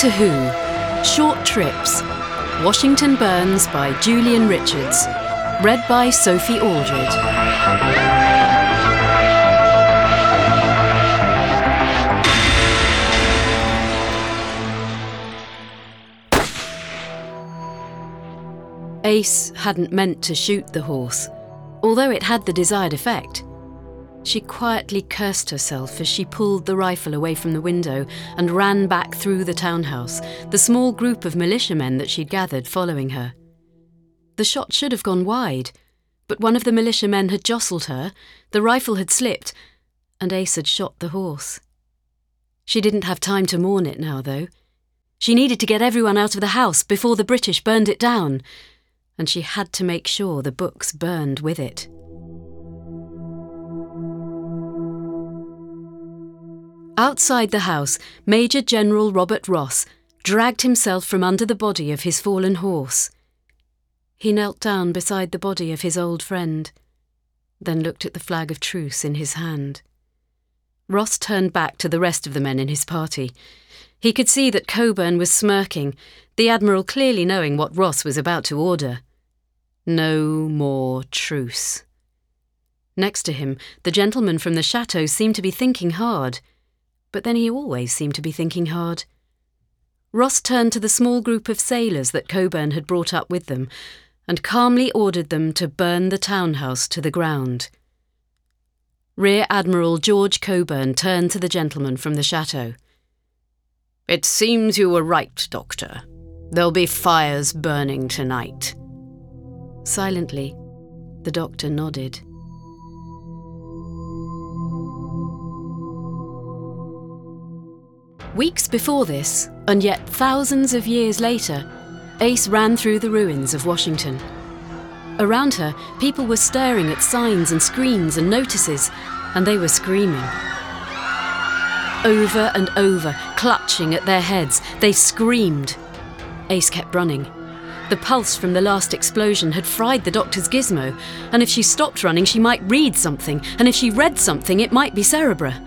Doctor Who Short Trips Washington Burns by Julian Richards. Read by Sophie Aldred. Ace hadn't meant to shoot the horse, although it had the desired effect. She quietly cursed herself as she pulled the rifle away from the window and ran back through the townhouse, the small group of militiamen that she'd gathered following her. The shot should have gone wide, but one of the militiamen had jostled her, the rifle had slipped, and Ace had shot the horse. She didn't have time to mourn it now, though. She needed to get everyone out of the house before the British burned it down, and she had to make sure the books burned with it. Outside the house, Major General Robert Ross dragged himself from under the body of his fallen horse. He knelt down beside the body of his old friend, then looked at the flag of truce in his hand. Ross turned back to the rest of the men in his party. He could see that Cockburn was smirking, the Admiral clearly knowing what Ross was about to order. No more truce. Next to him, the gentleman from the chateau seemed to be thinking hard, but then he always seemed to be thinking hard. Ross turned to the small group of sailors that Cockburn had brought up with them and calmly ordered them to burn the townhouse to the ground. Rear Admiral George Cockburn turned to the gentleman from the chateau. It seems you were right, Doctor. There'll be fires burning tonight. Silently, the doctor nodded. Weeks before this, and yet thousands of years later, Ace ran through the ruins of Washington. Around her, people were staring at signs and screens and notices, and they were screaming. Over and over, clutching at their heads, they screamed. Ace kept running. The pulse from the last explosion had fried the doctor's gizmo, and if she stopped running, she might read something, and if she read something, it might be Cerebra.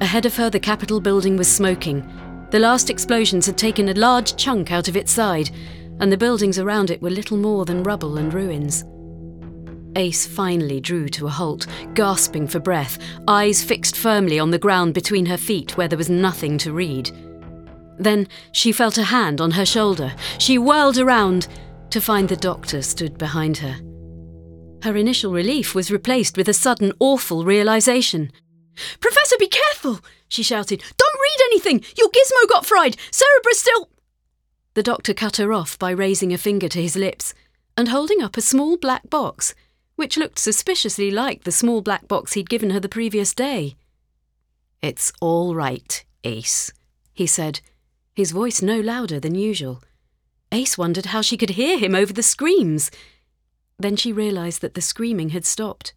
Ahead of her, the Capitol building was smoking. The last explosions had taken a large chunk out of its side, and the buildings around it were little more than rubble and ruins. Ace finally drew to a halt, gasping for breath, eyes fixed firmly on the ground between her feet where there was nothing to read. Then she felt a hand on her shoulder. She whirled around to find the doctor stood behind her. Her initial relief was replaced with a sudden awful realization. Professor, be careful! she shouted. Don't read anything! Your gizmo got fried! Cerebra's still. The doctor cut her off by raising a finger to his lips and holding up a small black box, which looked suspiciously like the small black box he'd given her the previous day. It's all right, Ace, he said his voice no louder than usual. Ace wondered how she could hear him over the screams. Then she realized that the screaming had stopped.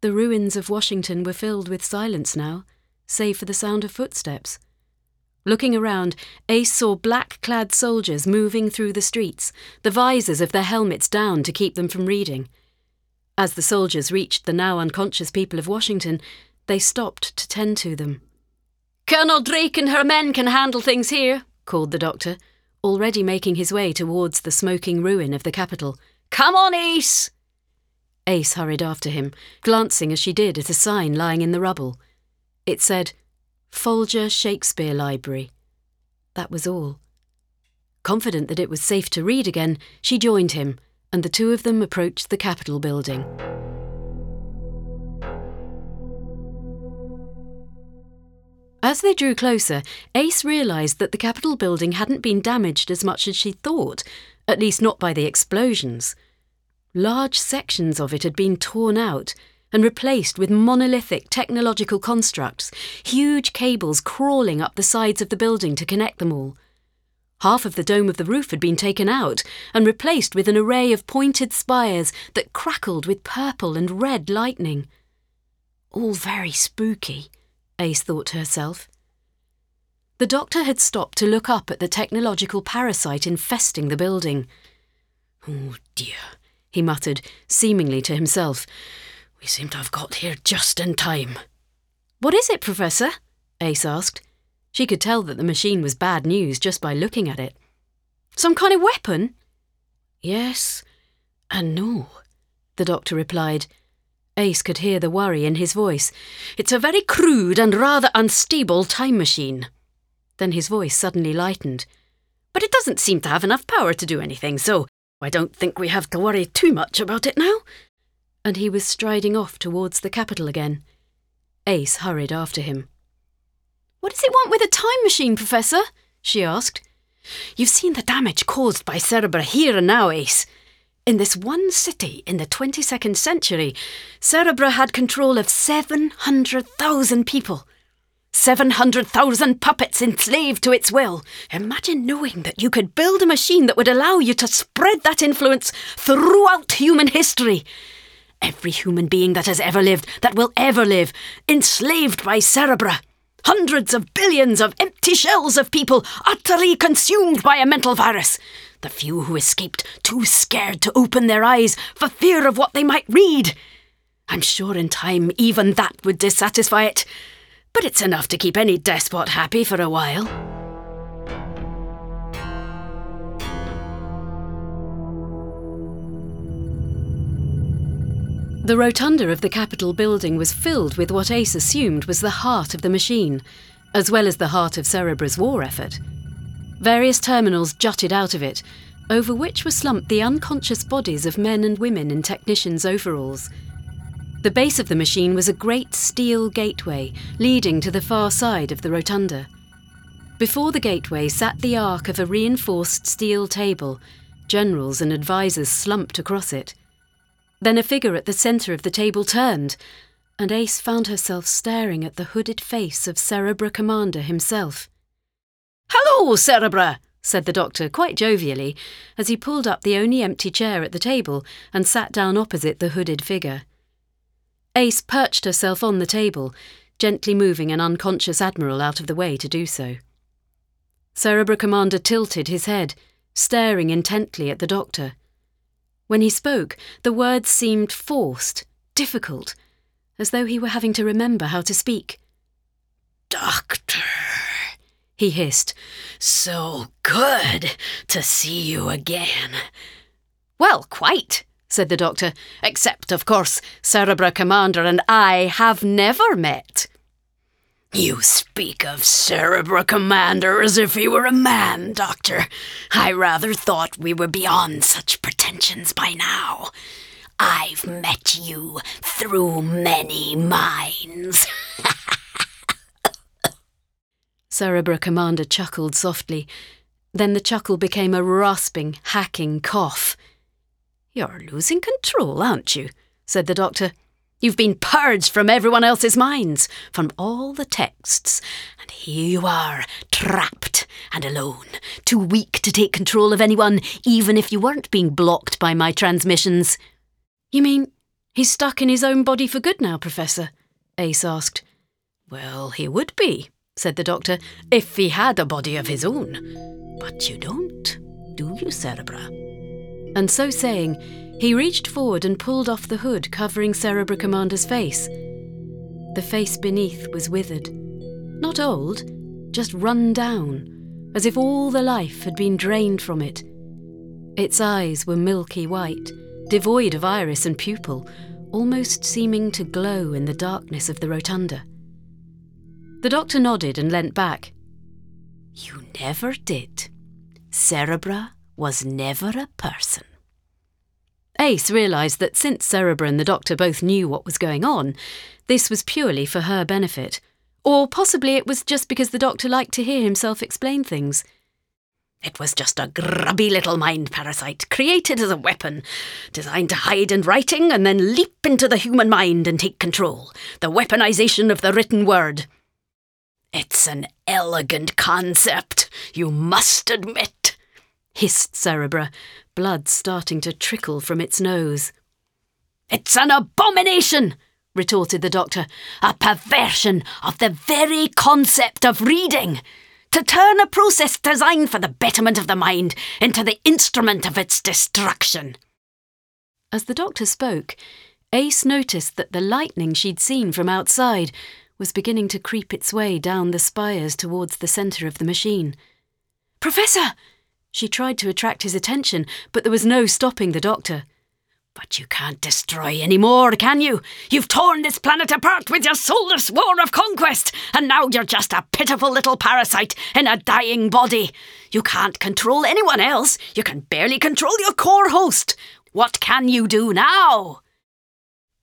The ruins of Washington were filled with silence now, save for the sound of footsteps. Looking around, Ace saw black clad soldiers moving through the streets, the visors of their helmets down to keep them from reading. As the soldiers reached the now unconscious people of Washington, they stopped to tend to them. Colonel Drake and her men can handle things here, called the doctor, already making his way towards the smoking ruin of the Capitol. Come on, Ace! Ace hurried after him, glancing as she did at a sign lying in the rubble. It said, Folger Shakespeare Library. That was all. Confident that it was safe to read again, she joined him, and the two of them approached the Capitol building. As they drew closer, Ace realised that the Capitol building hadn't been damaged as much as she thought, at least not by the explosions. Large sections of it had been torn out and replaced with monolithic technological constructs, huge cables crawling up the sides of the building to connect them all. Half of the dome of the roof had been taken out and replaced with an array of pointed spires that crackled with purple and red lightning. All very spooky. Ace thought to herself. The doctor had stopped to look up at the technological parasite infesting the building. Oh dear, he muttered, seemingly to himself. We seem to have got here just in time. What is it, Professor? Ace asked. She could tell that the machine was bad news just by looking at it. Some kind of weapon? Yes and no, the doctor replied. Ace could hear the worry in his voice. It's a very crude and rather unstable time machine. Then his voice suddenly lightened. But it doesn't seem to have enough power to do anything, so I don't think we have to worry too much about it now. And he was striding off towards the Capitol again. Ace hurried after him. What does it want with a time machine, Professor? she asked. You've seen the damage caused by Cerebra here and now, Ace. In this one city in the 22nd century, Cerebra had control of 700,000 people. 700,000 puppets enslaved to its will. Imagine knowing that you could build a machine that would allow you to spread that influence throughout human history. Every human being that has ever lived, that will ever live, enslaved by Cerebra. Hundreds of billions of empty shells of people utterly consumed by a mental virus. The few who escaped too scared to open their eyes for fear of what they might read. I'm sure in time even that would dissatisfy it but it's enough to keep any despot happy for a while. The rotunda of the Capitol building was filled with what Ace assumed was the heart of the machine, as well as the heart of Cerebra's war effort. Various terminals jutted out of it, over which were slumped the unconscious bodies of men and women in technicians' overalls. The base of the machine was a great steel gateway leading to the far side of the rotunda. Before the gateway sat the arc of a reinforced steel table. Generals and advisers slumped across it. Then a figure at the centre of the table turned, and Ace found herself staring at the hooded face of Cerebra Commander himself. Hello, Cerebra, said the doctor quite jovially, as he pulled up the only empty chair at the table and sat down opposite the hooded figure. Ace perched herself on the table, gently moving an unconscious admiral out of the way to do so. Cerebra Commander tilted his head, staring intently at the doctor. When he spoke, the words seemed forced, difficult, as though he were having to remember how to speak. Doctor, he hissed, so good to see you again. Well, quite, said the doctor, except, of course, Cerebra Commander and I have never met. You speak of Cerebra Commander as if he were a man, Doctor. I rather thought we were beyond such pretensions by now. I've met you through many minds. Cerebra Commander chuckled softly. Then the chuckle became a rasping, hacking cough. You're losing control, aren't you? said the doctor. You've been purged from everyone else's minds, from all the texts, and here you are, trapped and alone, too weak to take control of anyone, even if you weren't being blocked by my transmissions. You mean he's stuck in his own body for good now, Professor? Ace asked. Well, he would be, said the doctor, if he had a body of his own. But you don't, do you, Cerebra? And so saying, he reached forward and pulled off the hood covering Cerebra Commander's face. The face beneath was withered. Not old, just run down, as if all the life had been drained from it. Its eyes were milky white, devoid of iris and pupil, almost seeming to glow in the darkness of the rotunda. The doctor nodded and leant back. You never did. Cerebra was never a person. Ace realised that since Cerebra and the doctor both knew what was going on, this was purely for her benefit. Or possibly it was just because the doctor liked to hear himself explain things. It was just a grubby little mind parasite, created as a weapon, designed to hide in writing and then leap into the human mind and take control. The weaponization of the written word. It's an elegant concept, you must admit hissed Cerebra, blood starting to trickle from its nose. It's an abomination, retorted the doctor, a perversion of the very concept of reading. To turn a process designed for the betterment of the mind into the instrument of its destruction. As the doctor spoke, Ace noticed that the lightning she'd seen from outside was beginning to creep its way down the spires towards the centre of the machine. Professor! She tried to attract his attention, but there was no stopping the doctor. But you can't destroy any more, can you? You've torn this planet apart with your soulless war of conquest, and now you're just a pitiful little parasite in a dying body. You can't control anyone else. You can barely control your core host. What can you do now?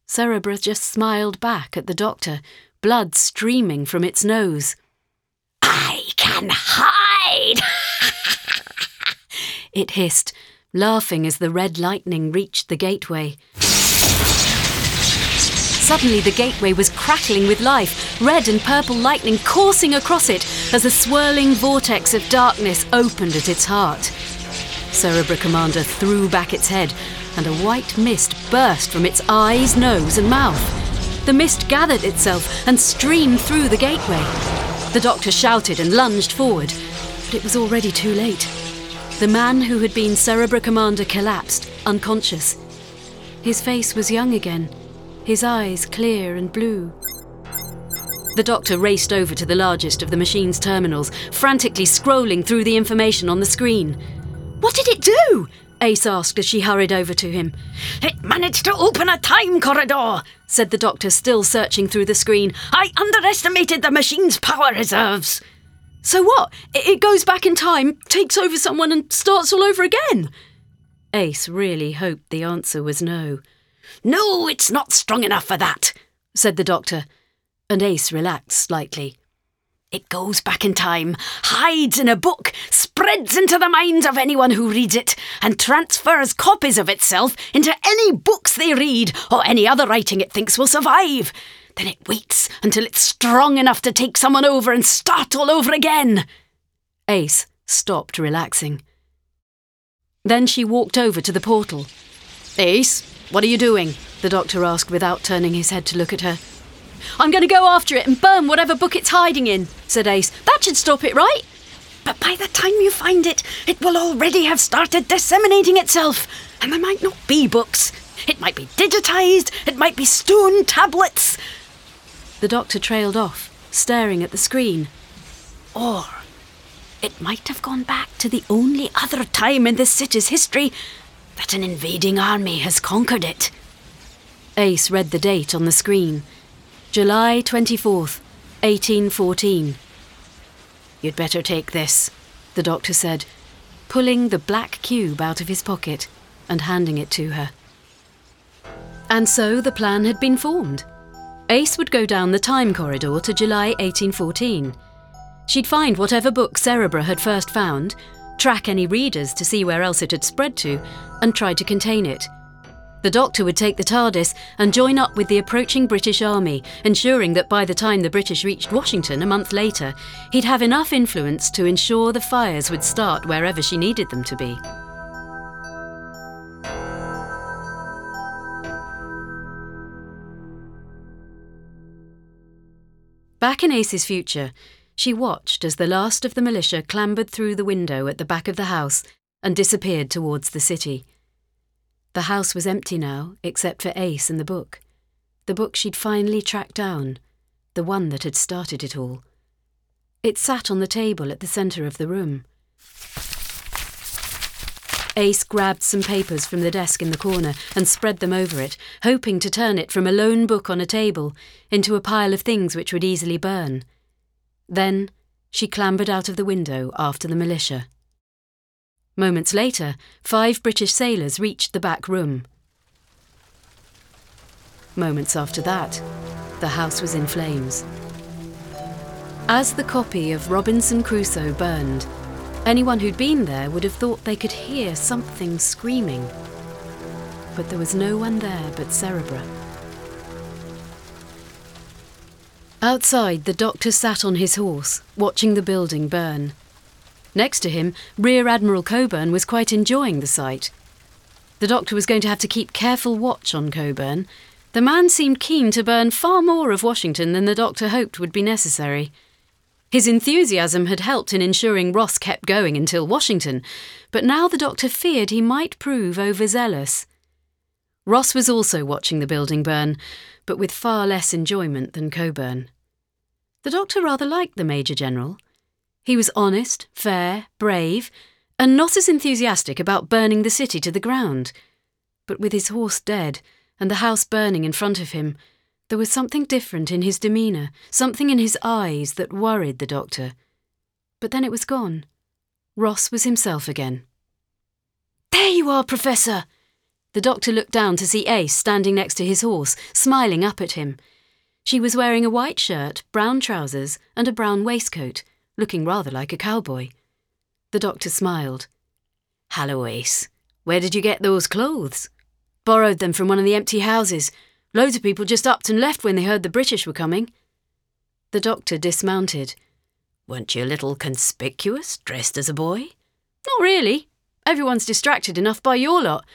Cerebra just smiled back at the doctor, blood streaming from its nose. I can hide! it hissed, laughing as the red lightning reached the gateway. Suddenly, the gateway was crackling with life, red and purple lightning coursing across it as a swirling vortex of darkness opened at its heart. Cerebra Commander threw back its head, and a white mist burst from its eyes, nose, and mouth. The mist gathered itself and streamed through the gateway. The doctor shouted and lunged forward, but it was already too late. The man who had been Cerebra Commander collapsed, unconscious. His face was young again, his eyes clear and blue. The doctor raced over to the largest of the machine's terminals, frantically scrolling through the information on the screen. What did it do? Ace asked as she hurried over to him. It managed to open a time corridor, said the doctor, still searching through the screen. I underestimated the machine's power reserves. So what? It goes back in time, takes over someone, and starts all over again? Ace really hoped the answer was no. No, it's not strong enough for that, said the doctor, and Ace relaxed slightly. It goes back in time, hides in a book, spreads into the minds of anyone who reads it, and transfers copies of itself into any books they read or any other writing it thinks will survive. Then it waits until it's strong enough to take someone over and start all over again. Ace stopped relaxing. Then she walked over to the portal. Ace, what are you doing? the doctor asked without turning his head to look at her. I'm going to go after it and burn whatever book it's hiding in, said Ace. That should stop it, right? But by the time you find it, it will already have started disseminating itself, and there might not be books. It might be digitized, it might be stone tablets. The doctor trailed off, staring at the screen. Or it might have gone back to the only other time in this city's history that an invading army has conquered it. Ace read the date on the screen July 24th, 1814. You'd better take this, the doctor said, pulling the black cube out of his pocket and handing it to her. And so the plan had been formed. Ace would go down the time corridor to July 1814. She'd find whatever book Cerebra had first found, track any readers to see where else it had spread to, and try to contain it. The Doctor would take the TARDIS and join up with the approaching British Army, ensuring that by the time the British reached Washington a month later, he'd have enough influence to ensure the fires would start wherever she needed them to be. Back in Ace's future, she watched as the last of the militia clambered through the window at the back of the house and disappeared towards the city. The house was empty now, except for Ace and the book. The book she'd finally tracked down, the one that had started it all. It sat on the table at the centre of the room. Ace grabbed some papers from the desk in the corner and spread them over it, hoping to turn it from a lone book on a table into a pile of things which would easily burn. Then she clambered out of the window after the militia. Moments later, five British sailors reached the back room. Moments after that, the house was in flames. As the copy of Robinson Crusoe burned, Anyone who'd been there would have thought they could hear something screaming. But there was no one there but Cerebra. Outside, the doctor sat on his horse, watching the building burn. Next to him, Rear Admiral Cockburn was quite enjoying the sight. The doctor was going to have to keep careful watch on Cockburn. The man seemed keen to burn far more of Washington than the doctor hoped would be necessary. His enthusiasm had helped in ensuring Ross kept going until Washington, but now the doctor feared he might prove overzealous. Ross was also watching the building burn, but with far less enjoyment than Cockburn. The doctor rather liked the Major General. He was honest, fair, brave, and not as enthusiastic about burning the city to the ground. But with his horse dead and the house burning in front of him, there was something different in his demeanour, something in his eyes that worried the doctor. But then it was gone. Ross was himself again. There you are, Professor! The doctor looked down to see Ace standing next to his horse, smiling up at him. She was wearing a white shirt, brown trousers, and a brown waistcoat, looking rather like a cowboy. The doctor smiled. Hello, Ace. Where did you get those clothes? Borrowed them from one of the empty houses. Loads of people just upped and left when they heard the British were coming. The doctor dismounted. Weren't you a little conspicuous, dressed as a boy? Not really. Everyone's distracted enough by your lot.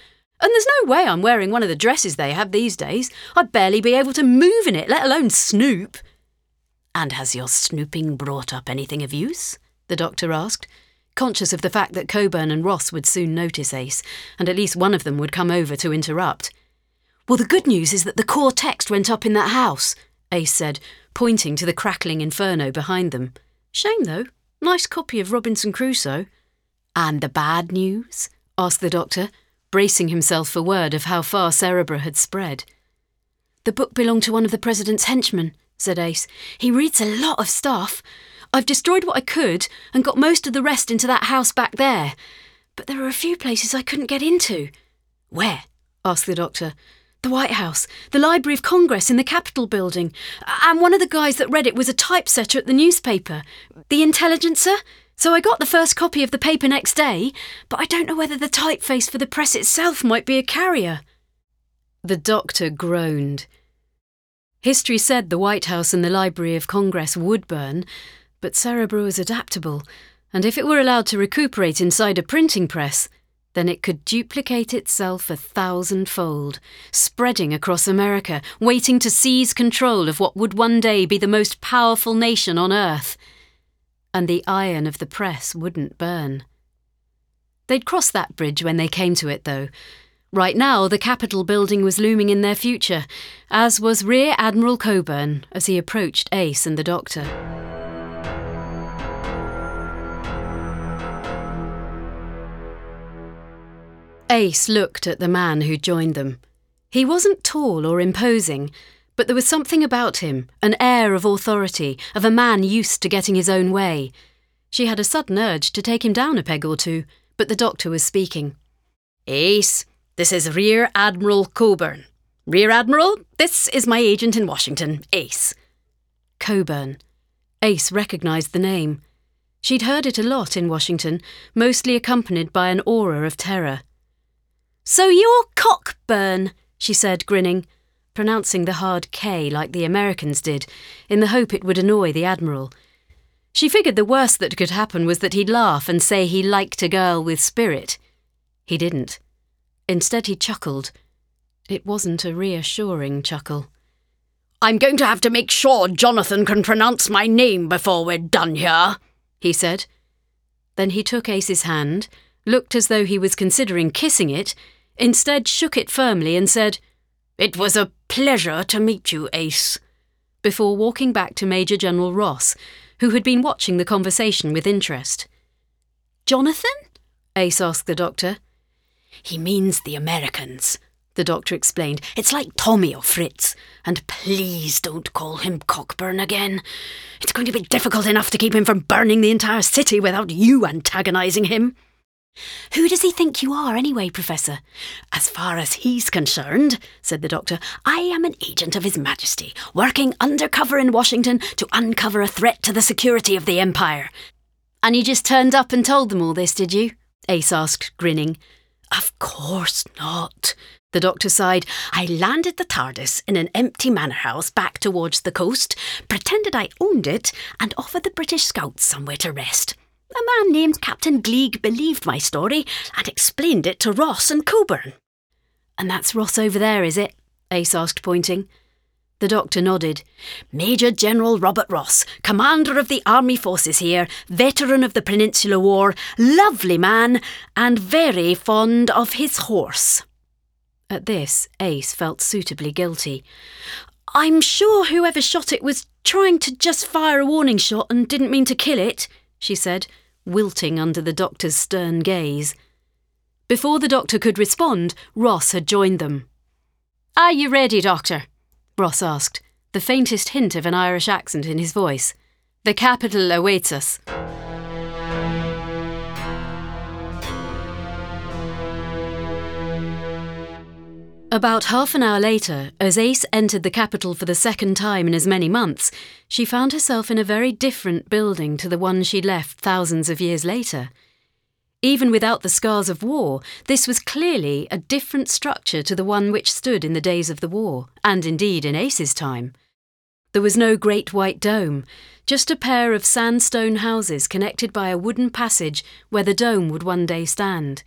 And there's no way I'm wearing one of the dresses they have these days. I'd barely be able to move in it, let alone snoop. And has your snooping brought up anything of use? The doctor asked, conscious of the fact that Cockburn and Ross would soon notice Ace, and at least one of them would come over to interrupt. Well, the good news is that the core text went up in that house, Ace said, pointing to the crackling inferno behind them. Shame, though. Nice copy of Robinson Crusoe. And the bad news? asked the doctor, bracing himself for word of how far Cerebra had spread. The book belonged to one of the president's henchmen, said Ace. He reads a lot of stuff. I've destroyed what I could and got most of the rest into that house back there. But there are a few places I couldn't get into. Where? asked the doctor. The White House, the Library of Congress in the Capitol building, and one of the guys that read it was a typesetter at the newspaper, the Intelligencer. So I got the first copy of the paper next day, but I don't know whether the typeface for the press itself might be a carrier. The doctor groaned. History said the White House and the Library of Congress would burn, but Cerebra was adaptable, and if it were allowed to recuperate inside a printing press, then it could duplicate itself a thousandfold, spreading across America, waiting to seize control of what would one day be the most powerful nation on earth. And the iron of the press wouldn't burn. They'd cross that bridge when they came to it, though. Right now, the Capitol building was looming in their future, as was Rear Admiral Cockburn as he approached Ace and the Doctor. Ace looked at the man who joined them. He wasn't tall or imposing, but there was something about him, an air of authority, of a man used to getting his own way. She had a sudden urge to take him down a peg or two, but the doctor was speaking. Ace, this is Rear Admiral Cockburn. Rear Admiral, this is my agent in Washington, Ace. Cockburn. Ace recognised the name. She'd heard it a lot in Washington, mostly accompanied by an aura of terror. So you're Cockburn, she said, grinning, pronouncing the hard K like the Americans did, in the hope it would annoy the Admiral. She figured the worst that could happen was that he'd laugh and say he liked a girl with spirit. He didn't. Instead, he chuckled. It wasn't a reassuring chuckle. I'm going to have to make sure Jonathan can pronounce my name before we're done here, he said. Then he took Ace's hand, looked as though he was considering kissing it, instead shook it firmly and said, It was a pleasure to meet you, Ace, before walking back to Major General Ross, who had been watching the conversation with interest. Jonathan? Ace asked the doctor. He means the Americans, the doctor explained. It's like Tommy or Fritz. And please don't call him Cockburn again. It's going to be difficult enough to keep him from burning the entire city without you antagonising him. Who does he think you are, anyway, Professor? As far as he's concerned, said the doctor, I am an agent of His Majesty, working undercover in Washington to uncover a threat to the security of the Empire. And you just turned up and told them all this, did you? Ace asked, grinning. Of course not. The doctor sighed. I landed the TARDIS in an empty manor house back towards the coast, pretended I owned it, and offered the British scouts somewhere to rest. A man named Captain Gleig believed my story and explained it to Ross and Cockburn. And that's Ross over there, is it? Ace asked, pointing. The doctor nodded. Major General Robert Ross, commander of the army forces here, veteran of the Peninsular War, lovely man, and very fond of his horse. At this, Ace felt suitably guilty. I'm sure whoever shot it was trying to just fire a warning shot and didn't mean to kill it, she said, wilting under the doctor's stern gaze. Before the doctor could respond, Ross had joined them. Are you ready, Doctor? Ross asked, the faintest hint of an Irish accent in his voice. The capital awaits us. About half an hour later, as Ace entered the Capitol for the second time in as many months, she found herself in a very different building to the one she'd left thousands of years later. Even without the scars of war, this was clearly a different structure to the one which stood in the days of the war, and indeed in Ace's time. There was no great white dome, just a pair of sandstone houses connected by a wooden passage where the dome would one day stand.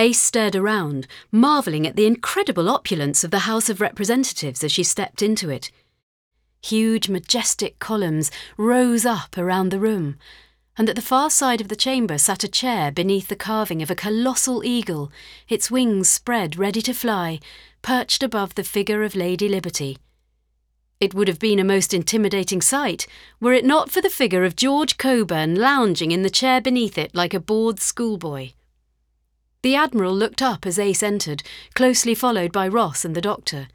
Ace stared around, marvelling at the incredible opulence of the House of Representatives as she stepped into it. Huge, majestic columns rose up around the room, and at the far side of the chamber sat a chair beneath the carving of a colossal eagle, its wings spread ready to fly, perched above the figure of Lady Liberty. It would have been a most intimidating sight were it not for the figure of George Cockburn lounging in the chair beneath it like a bored schoolboy. The Admiral looked up as Ace entered, closely followed by Ross and the Doctor.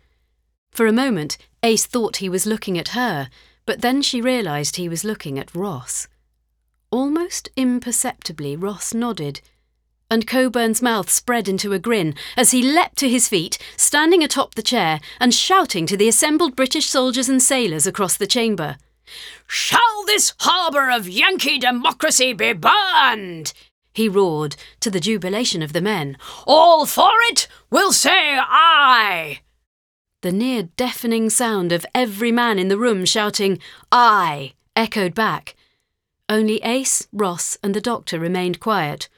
For a moment, Ace thought he was looking at her, but then she realised he was looking at Ross. Almost imperceptibly, Ross nodded, and Cockburn's mouth spread into a grin as he leapt to his feet, standing atop the chair and shouting to the assembled British soldiers and sailors across the chamber. Shall this harbour of Yankee democracy be burned? He roared, to the jubilation of the men. All for it will say aye. The near deafening sound of every man in the room shouting aye echoed back. Only Ace, Ross, and the doctor remained quiet.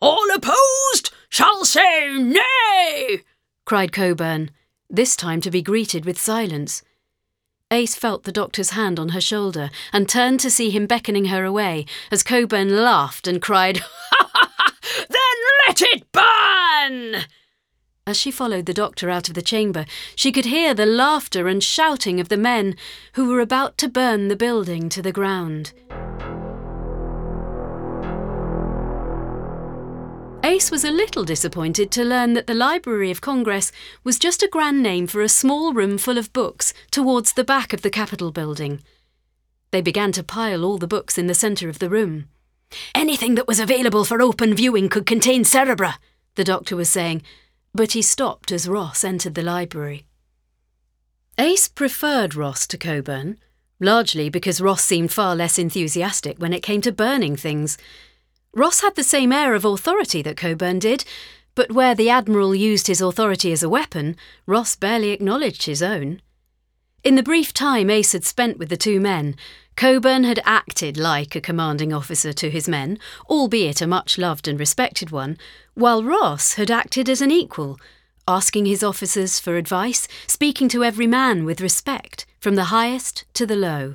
All opposed shall say nay, cried Cockburn, this time to be greeted with silence. Ace felt the doctor's hand on her shoulder and turned to see him beckoning her away as Cockburn laughed and cried! Then let it burn! As she followed the doctor out of the chamber, she could hear the laughter and shouting of the men who were about to burn the building to the ground. Ace was a little disappointed to learn that the Library of Congress was just a grand name for a small room full of books towards the back of the Capitol building. They began to pile all the books in the centre of the room. Anything that was available for open viewing could contain cerebra, the doctor was saying, but he stopped as Ross entered the library. Ace preferred Ross to Cockburn, largely because Ross seemed far less enthusiastic when it came to burning things Ross had the same air of authority that Cockburn did, but where the Admiral used his authority as a weapon, Ross barely acknowledged his own. In the brief time Ace had spent with the two men, Cockburn had acted like a commanding officer to his men, albeit a much loved and respected one, while Ross had acted as an equal, asking his officers for advice, speaking to every man with respect, from the highest to the low.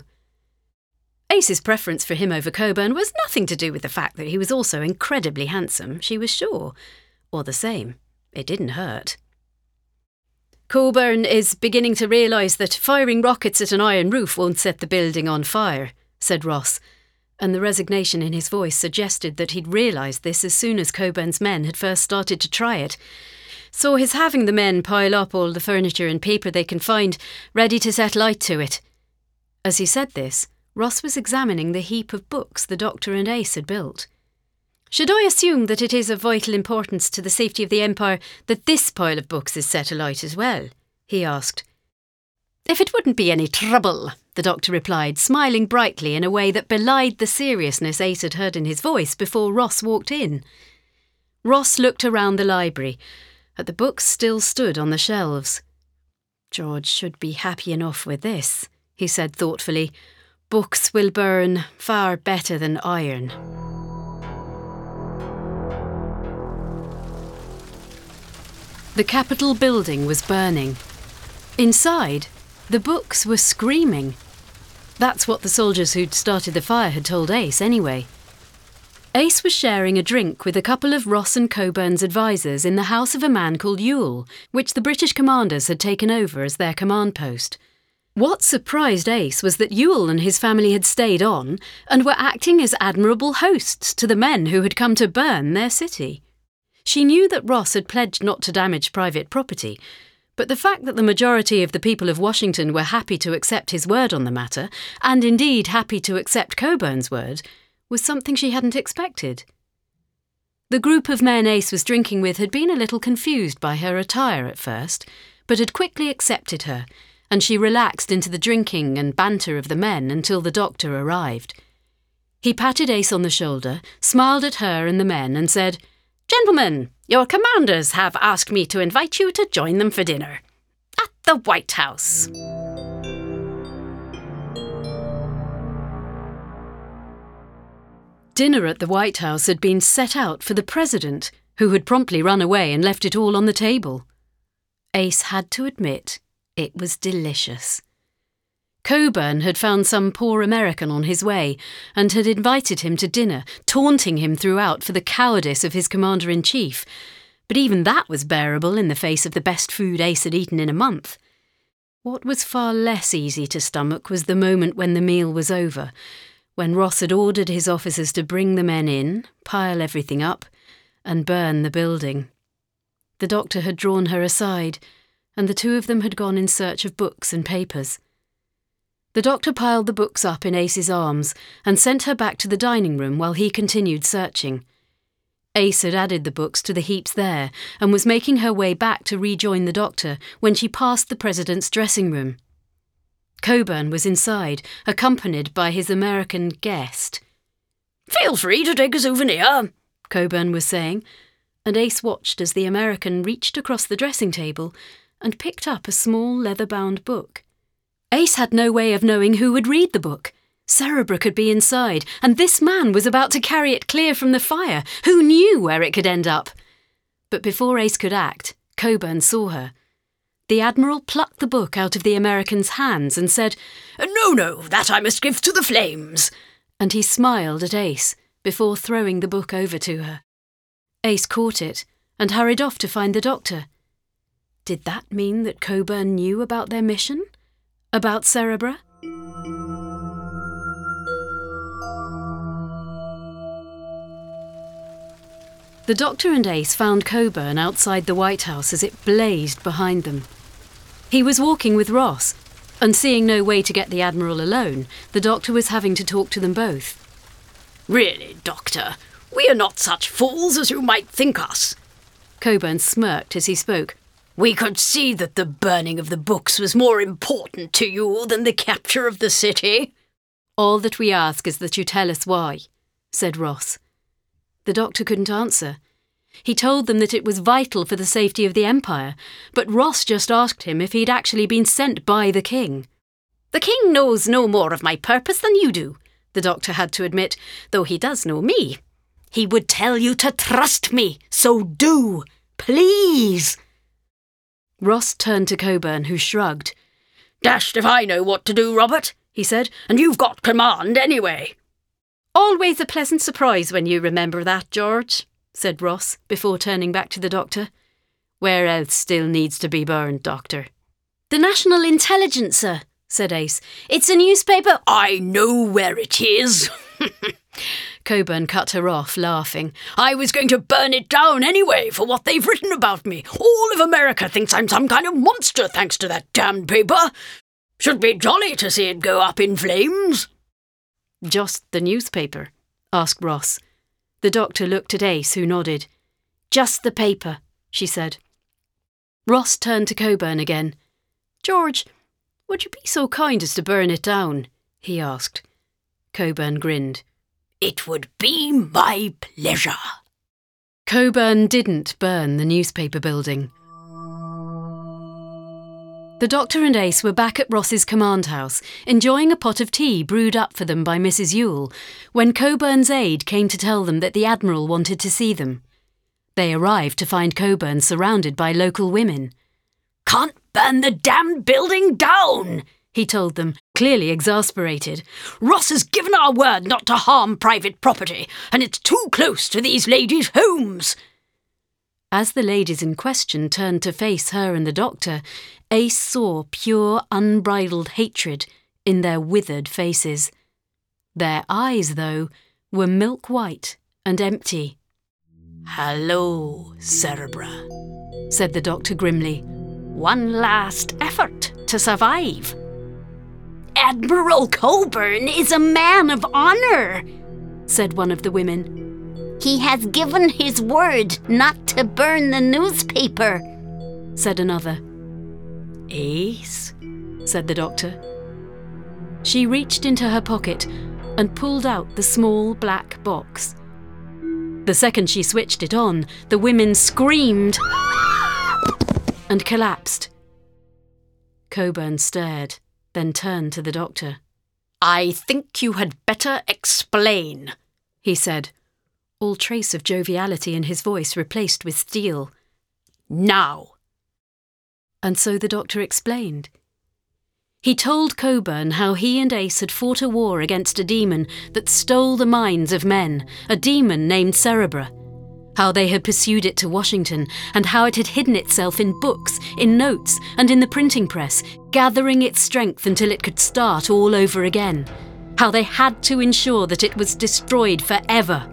Ace's preference for him over Cockburn was nothing to do with the fact that he was also incredibly handsome, she was sure. Or the same. It didn't hurt. Cockburn is beginning to realise that firing rockets at an iron roof won't set the building on fire, said Ross, and the resignation in his voice suggested that he'd realised this as soon as Cockburn's men had first started to try it. Saw his having the men pile up all the furniture and paper they can find, ready to set light to it. As he said this, Ross was examining the heap of books the Doctor and Ace had built. Should I assume that it is of vital importance to the safety of the Empire that this pile of books is set alight as well? he asked. If it wouldn't be any trouble, the doctor replied, smiling brightly in a way that belied the seriousness Ace had heard in his voice before Ross walked in. Ross looked around the library, but the books still stood on the shelves. George should be happy enough with this, he said thoughtfully, Books will burn far better than iron. The Capitol building was burning. Inside, the books were screaming. That's what the soldiers who'd started the fire had told Ace, anyway. Ace was sharing a drink with a couple of Ross and Cockburn's advisers in the house of a man called Ewell, which the British commanders had taken over as their command post. What surprised Ace was that Ewell and his family had stayed on and were acting as admirable hosts to the men who had come to burn their city. She knew that Ross had pledged not to damage private property, but the fact that the majority of the people of Washington were happy to accept his word on the matter, and indeed happy to accept Cockburn's word, was something she hadn't expected. The group of men Ace was drinking with had been a little confused by her attire at first, but had quickly accepted her and she relaxed into the drinking and banter of the men until the doctor arrived. He patted Ace on the shoulder, smiled at her and the men, and said, Gentlemen, your commanders have asked me to invite you to join them for dinner. At the White House. Dinner at the White House had been set out for the President, who had promptly run away and left it all on the table. Ace had to admit it was delicious. Cockburn had found some poor American on his way and had invited him to dinner, taunting him throughout for the cowardice of his commander in chief. But even that was bearable in the face of the best food Ace had eaten in a month. What was far less easy to stomach was the moment when the meal was over, when Ross had ordered his officers to bring the men in, pile everything up, and burn the building. The doctor had drawn her aside and the two of them had gone in search of books and papers. The doctor piled the books up in Ace's arms and sent her back to the dining room while he continued searching. Ace had added the books to the heaps there and was making her way back to rejoin the doctor when she passed the president's dressing room. Cockburn was inside, accompanied by his American guest. Feel free to take a souvenir, Cockburn was saying, and Ace watched as the American reached across the dressing table and picked up a small leather bound book. Ace had no way of knowing who would read the book. Cerebra could be inside, and this man was about to carry it clear from the fire. Who knew where it could end up? But before Ace could act, Cockburn saw her. The Admiral plucked the book out of the American's hands and said, No, no, that I must give to the flames. And he smiled at Ace before throwing the book over to her. Ace caught it and hurried off to find the doctor. Did that mean that Cockburn knew about their mission? About Cerebra? The doctor and Ace found Cockburn outside the White House as it blazed behind them. He was walking with Ross, and seeing no way to get the Admiral alone, the doctor was having to talk to them both. Really, Doctor, we are not such fools as you might think us. Cockburn smirked as he spoke. We could see that the burning of the books was more important to you than the capture of the city. All that we ask is that you tell us why, said Ross. The doctor couldn't answer. He told them that it was vital for the safety of the Empire, but Ross just asked him if he'd actually been sent by the king. The king knows no more of my purpose than you do, the doctor had to admit, though he does know me. He would tell you to trust me, so do, please. Ross turned to Cockburn, who shrugged. Dashed if I know what to do, Robert, he said, and you've got command anyway. Always a pleasant surprise when you remember that, George, said Ross, before turning back to the doctor. Where else still needs to be burned, Doctor? The National Intelligencer, said Ace. It's a newspaper. I know where it is. Cockburn cut her off, laughing. I was going to burn it down anyway for what they've written about me. All of America thinks I'm some kind of monster thanks to that damned paper. Should be jolly to see it go up in flames. Just the newspaper? asked Ross. The doctor looked at Ace, who nodded. Just the paper, she said. Ross turned to Cockburn again. George, would you be so kind as to burn it down? he asked. Cockburn grinned. It would be my pleasure. Cockburn didn't burn the newspaper building. The doctor and Ace were back at Ross's command house, enjoying a pot of tea brewed up for them by Mrs. Ewell, when Cockburn's aide came to tell them that the Admiral wanted to see them. They arrived to find Cockburn surrounded by local women. Can't burn the damned building down, he told them, clearly exasperated. Ross has given our word not to harm private property, and it's too close to these ladies' homes. As the ladies in question turned to face her and the doctor, Ace saw pure, unbridled hatred in their withered faces. Their eyes, though, were milk white and empty. Hello, Cerebra, said the doctor grimly. One last effort to survive. Admiral Cockburn is a man of honor, said one of the women. He has given his word not to burn the newspaper, said another. Ace, said the doctor. She reached into her pocket and pulled out the small black box. The second she switched it on, the women screamed and collapsed. Cockburn stared, then turned to the doctor. I think you had better explain, he said, all trace of joviality in his voice replaced with steel. Now. And so the doctor explained. He told Cockburn how he and Ace had fought a war against a demon that stole the minds of men, a demon named Cerebra. How they had pursued it to Washington, and how it had hidden itself in books, in notes, and in the printing press, gathering its strength until it could start all over again. How they had to ensure that it was destroyed forever.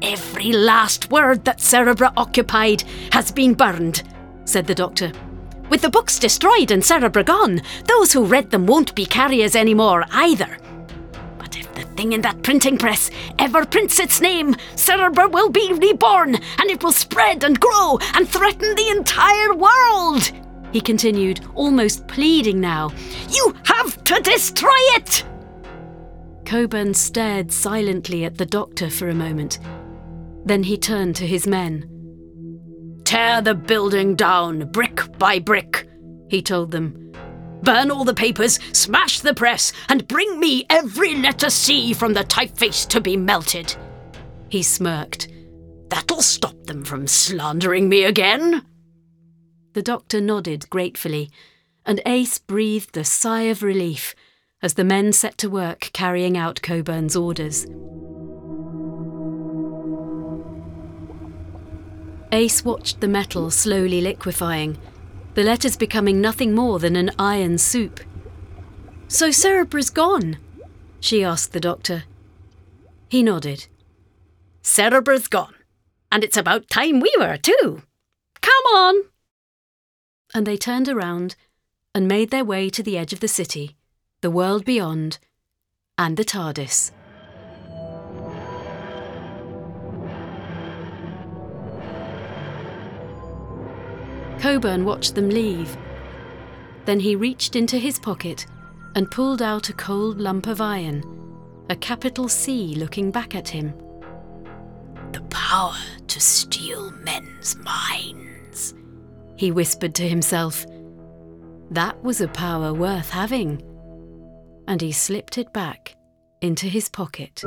Every last word that Cerebra occupied has been burned, said the doctor. With the books destroyed and Cerebra gone, those who read them won't be carriers anymore either. In that printing press ever prints its name, Cerebra will be reborn, and it will spread and grow and threaten the entire world. He continued, almost pleading now. You have to destroy it! Cockburn stared silently at the doctor for a moment. Then he turned to his men. Tear the building down, brick by brick, he told them. Burn all the papers, smash the press, and bring me every letter C from the typeface to be melted. He smirked. That'll stop them from slandering me again. The doctor nodded gratefully, and Ace breathed a sigh of relief as the men set to work carrying out Cockburn's orders. Ace watched the metal slowly liquefying, the letters becoming nothing more than an iron soup. So Cerebra's gone? she asked the doctor. He nodded. Cerebra's gone, and it's about time we were too. Come on! And they turned around and made their way to the edge of the city, the world beyond, and the TARDIS. Cockburn watched them leave. Then he reached into his pocket and pulled out a cold lump of iron, a capital C looking back at him. The power to steal men's minds, he whispered to himself. That was a power worth having. And he slipped it back into his pocket.